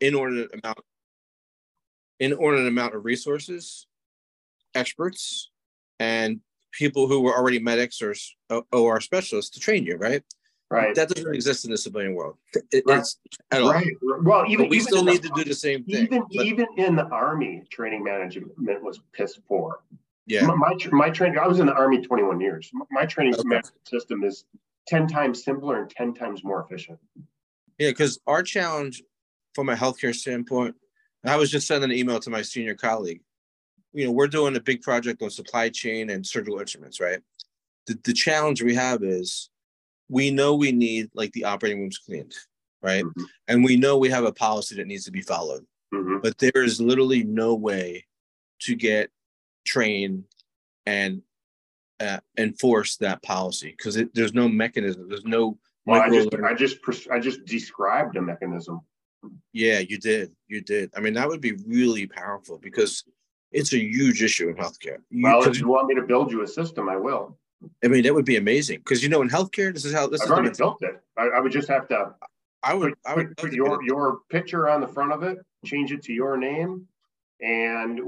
inordinate amount inordinate amount of resources, experts, and people who were already medics or OR specialists to train you, right? Right. That doesn't exist in the civilian world. It, right. It's at all. Right. Well, even but we even still the, need to do the same thing. Even but, even in the army, training management was piss poor. Yeah. My, my, my training. I was in the army 21 years. My training Okay. system is 10 times simpler and 10 times more efficient. Yeah, because our challenge from a healthcare standpoint, I was just sending an email to my senior colleague. You know, we're doing a big project on supply chain and surgical instruments, right? The, the challenge we have is we know we need like the operating rooms cleaned, right? Mhm. And we know we have a policy that needs to be followed, Mhm. but there is literally no way to get trained and uh, enforce that policy because there's no mechanism. There's no Well, I just I just I just described a mechanism. Yeah, you did. You did. I mean, that would be really powerful because it's a huge issue in healthcare. You- Well, if you want me to build you a system, I will. I mean, that would be amazing because you know, in healthcare, this is how this I've is. Already built it. I, I would just have to I would. put, I would. put, your your picture on the front of it, change it to your name, and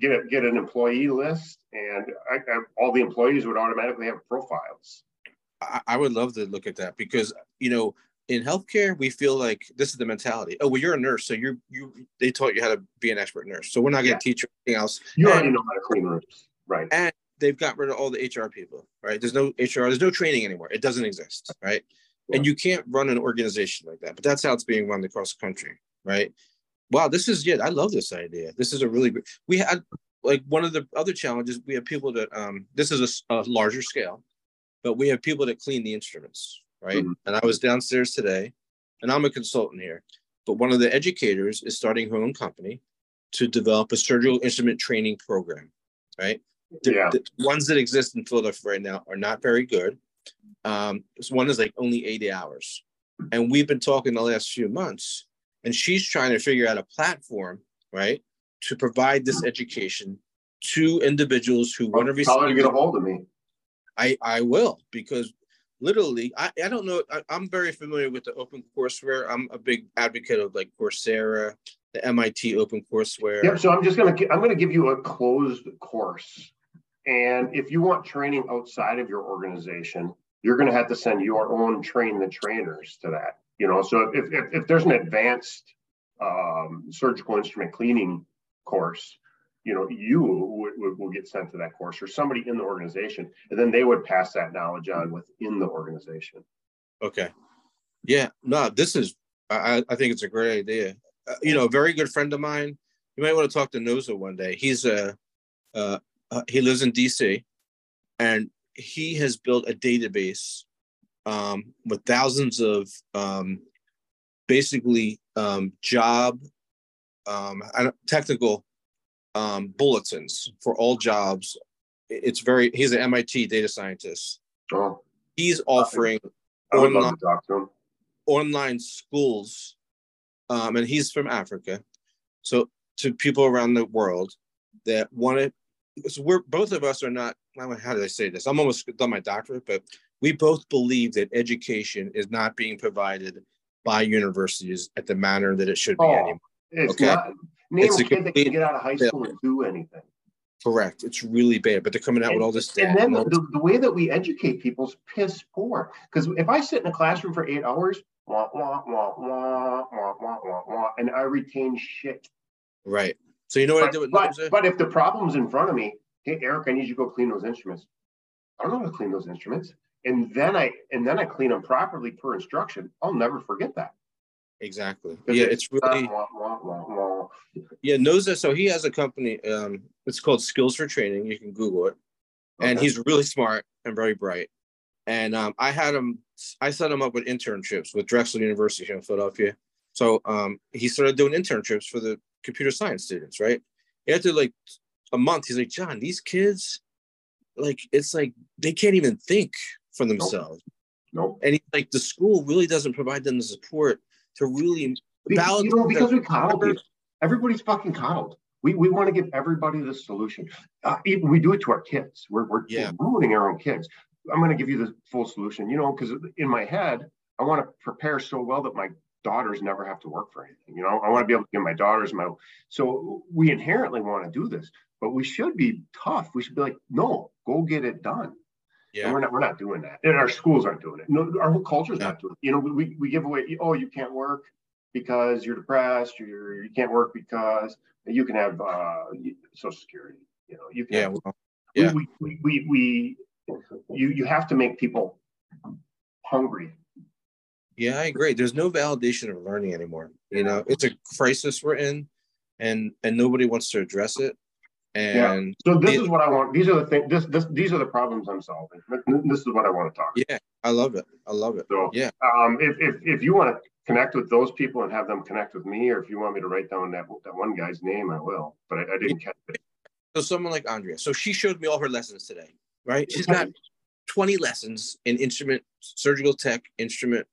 get a, get an employee list, and I, I, all the employees would automatically have profiles. I, I would love to look at that because you know, in healthcare, we feel like this is the mentality. Oh, well, you're a nurse, so you're you. They taught you how to be an expert nurse, so we're not going to Yeah. teach you anything else. You And- already know how to clean rooms, right? and they've got rid of all the HR people, right? There's no HR, there's no training anymore. It doesn't exist, right? And you can't run an organization like that. But that's how it's being run across the country, right? Wow, this is yeah, I love this idea. This is a really great. We had like one of the other challenges. We have people that um, this is a larger scale, but we have people that clean the instruments, right? Mhm. And I was downstairs today, and I'm a consultant here, but one of the educators is starting her own company to develop a surgical instrument training program, right? the, Yeah. the ones that exist in Philadelphia right now are not very good. Um, one is like only 80 hours. And we've been talking the last few months, and she's trying to figure out a platform, right, to provide this education to individuals who want to be. How to receive. get a hold of me? I, I will because literally I, I don't know I, I'm very familiar with the open courseware. I'm a big advocate of like Coursera, the MIT open courseware. Yep. So I'm just gonna I'm gonna give you a closed course, and if you want training outside of your organization, you're gonna have to send your own train the trainers to that. You know, so if if, if there's an advanced um, surgical instrument cleaning course, you know, you would, would will get sent to that course or somebody in the organization, and then they would pass that knowledge on within the organization. Okay. Yeah. No, this is. I I- think it's a great idea. Uh, you know, a very good friend of mine. You might want to talk to Noza one day. He's a. Uh, uh, he lives in D.C. and he has built a database um, with thousands of um, basically um, job um, technical um, bulletins for all jobs. It's very. He's an MIT data scientist. Oh, He's offering Online- to talk to them. online schools, um, and he's from Africa. So to people around the world that want to, because we're both of us are not. How did I say this? I'm almost done my doctorate, but we both believe that education is not being provided by universities at the manner that it should be Oh, anymore. It's Okay. not name It's a kid that can get out of high school and do anything. Correct. It's really bad, but they're coming out with all this And then the, the way that we educate people is piss poor. Because if I sit in a classroom for eight hours, wah, wah, wah, wah, wah, wah, wah, wah, and I retain shit. right. So you know what I do with but, but if the problem's in front of me, hey Eric, I need you to go clean those instruments. I don't know how to clean those instruments. And then I and then I clean them properly per instruction. I'll never forget that. Exactly. Yeah, it's really. wah, wah, wah, wah. Yeah, Noza. So he has a company. Um, it's called Skills for Training. You can Google it. And he's really smart and very bright. And um, I had him. I set him up with internships with Drexel University here in Philadelphia. So um, he started doing internships for the computer science students. Right after like a month, he's like, John, these kids, like, it's like they can't even think for themselves. Nope. And he's like, the school really doesn't provide them the support to really Be- validate. you know, because we coddle people. Everybody's fucking coddled. We, we want to give everybody the solution. Uh, even we do it to our kids. We're, we're Yeah. ruining our own kids. I'm going to give you the full solution, you know, because in my head, I want to prepare so well that my daughters never have to work for anything. You know, I want to be able to give my daughters my. So we inherently want to do this, but we should be tough. We should be like, no, go get it done. Yeah. And we're not we're not doing that. And our schools aren't doing it. No, our whole culture's yeah. not doing it. You know, we, we give away, oh, you can't work because you're depressed, you're you can't work because you can have uh, social security. You know, you can yeah, have, well, yeah. We, we, we, we, you you have to make people hungry. Yeah, I agree. There's no validation of learning anymore. You know, it's a crisis we're in and and nobody wants to address it. And yeah. so this it, is what I want. These are the things. This this these are the problems I'm solving. This is what I want to talk. Yeah, I love it. I love it. So yeah. Um, if if if you want to connect with those people and have them connect with me, or if you want me to write down that that one guy's name, I will. But I, I didn't catch it. So someone like Andrea. So she showed me all her lessons today. Right. She's got 20 lessons in instrument surgical tech instrument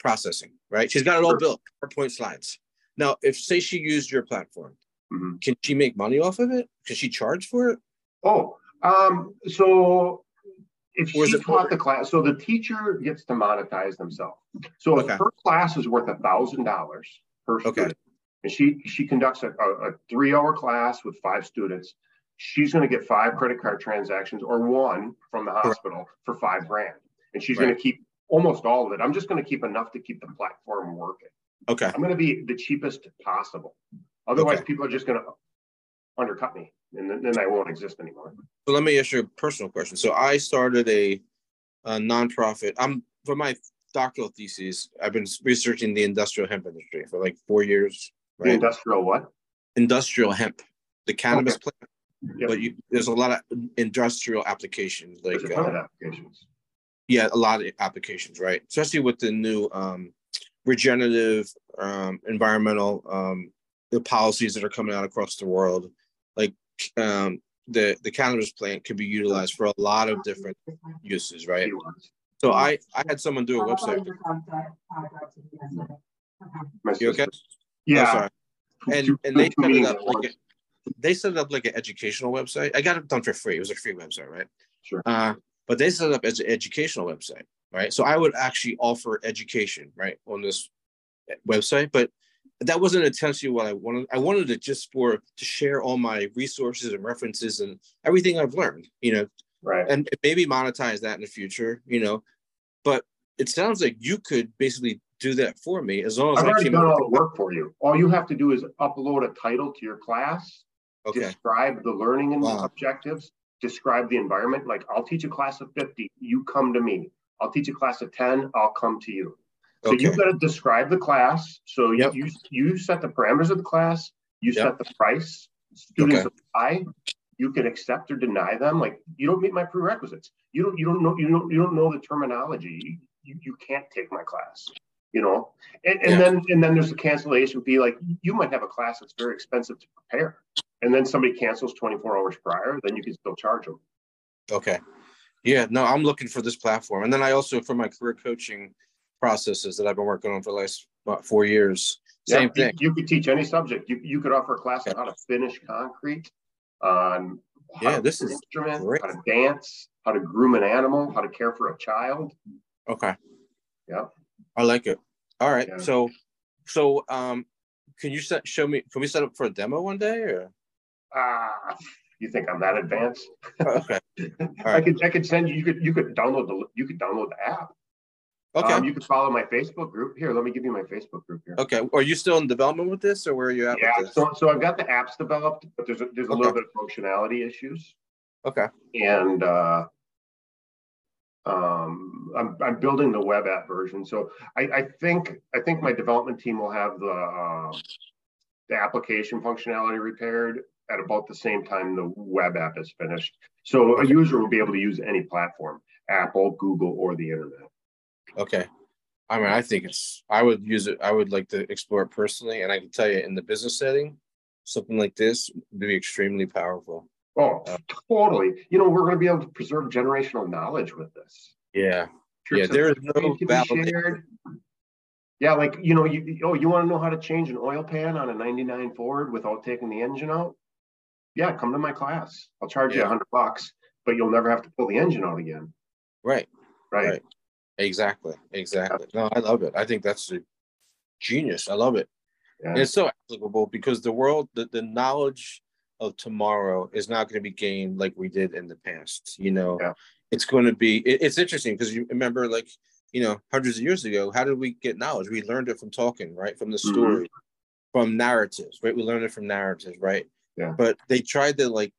processing. Right. She's got it all sure. built. PowerPoint slides. Now, if say she used your platform Mm-hmm. Can she make money off of it? Can she charge for it? Oh, um, so if she taught the class, so the teacher gets to monetize themselves. So okay. her class is worth a thousand dollars per okay. student, and she she conducts a, a, a three hour class with five students. She's going to get five credit card transactions or one from the hospital for five grand, and she's right. going to keep almost all of it. I'm just going to keep enough to keep the platform working. Okay. I'm going to be the cheapest possible. Otherwise, okay. people are just going to undercut me, and then, I won't exist anymore. So let me ask you a personal question. So I started a, a nonprofit. I'm for my doctoral thesis. I've been researching the industrial hemp industry for like four years. Right? The industrial what? Industrial hemp, the cannabis okay. plant. Yep. But you, there's a lot of industrial applications, like there's a ton uh, of applications. Yeah, a lot of applications, right? Especially with the new um, regenerative, um, environmental um, the policies that are coming out across the world. Like um, the the cannabis plant could be utilized for a lot of different uses, right? So I I had someone do a website. You okay? Yeah. Oh, sorry. And and they set it up like a, they set it up like an educational website. I got it done for free. It was a free website, right? Sure. Uh, but they set it up as an educational website, right? So I would actually offer education, right, on this website, but that wasn't intentionally what I wanted. I wanted it just for to share all my resources and references and everything I've learned, you know, right. And maybe monetize that in the future, you know. But it sounds like you could basically do that for me as long as I've already done all the work for you. All you have to do is upload a title to your class, okay. describe the learning and wow. objectives, describe the environment. Like I'll teach a class of 50, you come to me. I'll teach a class of 10, I'll come to you. So okay. you've got to describe the class. So yep. you, you set the parameters of the class, you yep. set the price, students okay. apply, you can accept or deny them. Like you don't meet my prerequisites. You don't you don't know you don't you don't know the terminology. You, you can't take my class. You know, and, and yeah. then and then there's a cancellation fee. Like you might have a class that's very expensive to prepare, and then somebody cancels 24 hours prior, then you can still charge them. Okay. Yeah, no, I'm looking for this platform. And then I also for my career coaching, processes that I've been working on for the last about four years. Same yeah, thing. You, you, could teach any subject. You, you could offer a class on how to finish concrete, on yeah, this is instrument, great. how to dance, how to groom an animal, how to care for a child. Okay. Yeah. I like it. All right. Yeah. So, so um, can you set, show me? Can we set up for a demo one day or? Ah, uh, you think I'm that advanced? Oh, okay. I could I could send you. You could you could download the you could download the app. Okay. Um, you can follow my Facebook group. Here, let me give you my Facebook group here. Okay. Are you still in development with this, or where are you at? Yeah. So, so I've got the apps developed, but there's a, there's a okay. little bit of functionality issues. Okay. And uh, um, I'm I'm building the web app version. So I, I think I think my development team will have the uh, the application functionality repaired at about the same time the web app is finished. So a user will be able to use any platform, Apple, Google, or the internet. Okay. I mean, I think it's, I would use it, I would like to explore it personally. And I can tell you in the business setting, something like this would be extremely powerful. Oh, uh, totally. You know, we're going to be able to preserve generational knowledge with this. Yeah. yeah. There is no shared. Yeah. Like, you know, you, oh, you want to know how to change an oil pan on a 99 Ford without taking the engine out? Yeah. Come to my class. I'll charge yeah. you a hundred bucks, but you'll never have to pull the engine out again. Right. Right. right. Exactly. Exactly. No, I love it. I think that's a genius. I love it. Yeah. It's so applicable because the world, the, the knowledge of tomorrow is not going to be gained like we did in the past. You know, yeah. it's going to be. It, it's interesting because you remember, like you know, hundreds of years ago, how did we get knowledge? We learned it from talking, right? From the mm-hmm. story, mm-hmm. from narratives, right? We learned it from narratives, right? Yeah. But they tried to like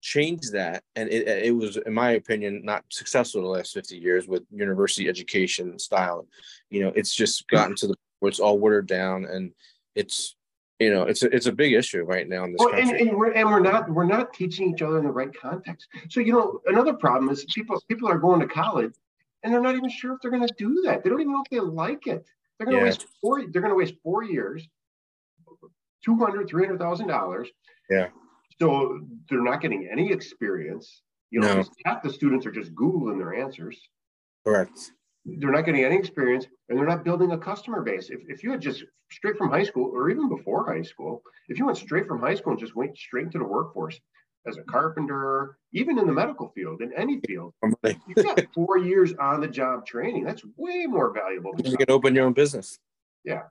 change that, and it, it was, in my opinion, not successful the last fifty years with university education style. You know, it's just mm-hmm. gotten to the where it's all watered down, and it's you know it's a, it's a big issue right now in this well, country. And, and, we're, and we're not we're not teaching each other in the right context. So you know another problem is people people are going to college and they're not even sure if they're going to do that. They don't even know if they like it. They're going to yeah. waste four. They're going to waste four years, two hundred, three hundred thousand dollars. Yeah. So they're not getting any experience. You know, no. half the students are just googling their answers. Correct they're not getting any experience and they're not building a customer base. If, if you had just straight from high school or even before high school, if you went straight from high school and just went straight into the workforce as a carpenter, even in the medical field, in any field, you got four years on the job training. That's way more valuable. you can open your own business. Yeah.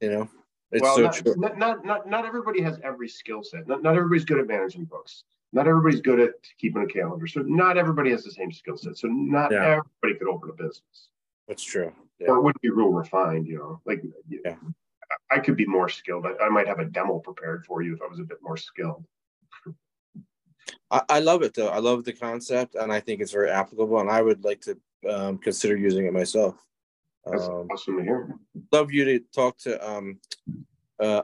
You know, it's well, so not, true. Not, not, not, not everybody has every skill set. Not, not everybody's good at managing books. Not everybody's good at keeping a calendar. So not everybody has the same skill set. So not yeah. everybody could open a business. That's true. Yeah. Or it wouldn't be real refined, you know. Like yeah. I could be more skilled. I, I, might have a demo prepared for you if I was a bit more skilled. I, I, love it though. I love the concept, and I think it's very applicable. And I would like to um, consider using it myself. That's um, awesome to hear. Love you to talk to. Um, uh,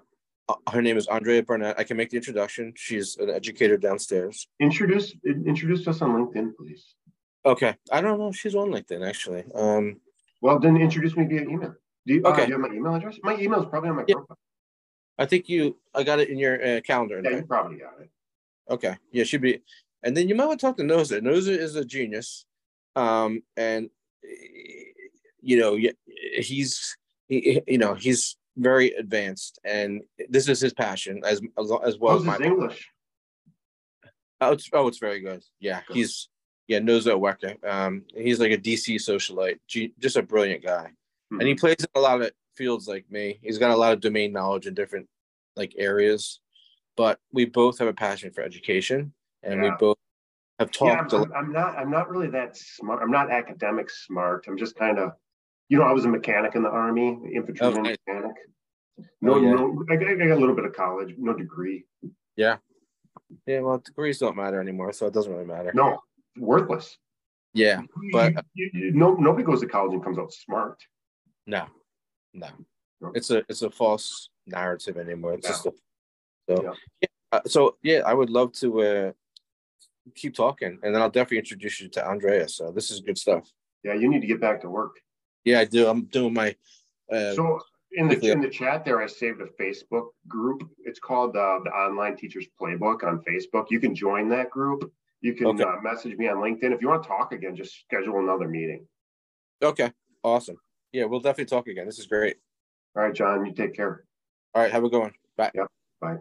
her name is Andrea Burnett. I can make the introduction. She's an educator downstairs. Introduce introduce us on LinkedIn, please. Okay, I don't know if she's on LinkedIn actually. Um, well, then introduce me via email. Do you, uh, okay. Uh, do you have my email address? My email is probably on my yeah. profile. I think you, I got it in your uh, calendar. Yeah, right? you probably got it. Okay. Yeah, she'd be. And then you might want to talk to Noza. Noza is a genius. Um, and, you know, he's, he, you know, he's very advanced and this is his passion as, as well as my English. Oh, it's, oh, it's very good. Yeah. Good. He's, yeah, Nozo Wecker. Um, he's like a DC socialite, just a brilliant guy, mm-hmm. and he plays in a lot of fields like me. He's got a lot of domain knowledge in different like areas, but we both have a passion for education, and yeah. we both have talked. Yeah, I'm, I'm, not. I'm not really that smart. I'm not academic smart. I'm just kind of, you know, I was a mechanic in the army, infantryman okay. mechanic. No, oh, yeah. no, I, I got a little bit of college, no degree. Yeah. Yeah, well, degrees don't matter anymore, so it doesn't really matter. No, worthless. Yeah, but you, you, no, nobody goes to college and comes out smart. No, no, it's a it's a false narrative anymore. It's no. just a, so yeah. yeah. Uh, so yeah, I would love to uh, keep talking, and then I'll definitely introduce you to Andrea. So this is good stuff. Yeah, you need to get back to work. Yeah, I do. I'm doing my. Uh, so in the in the chat there, I saved a Facebook group. It's called uh, the Online Teachers Playbook on Facebook. You can join that group you can okay. uh, message me on LinkedIn. If you want to talk again, just schedule another meeting. Okay. Awesome. Yeah, we'll definitely talk again. This is great. All right, John, you take care. All right. Have a good one. Bye. Yep. Bye.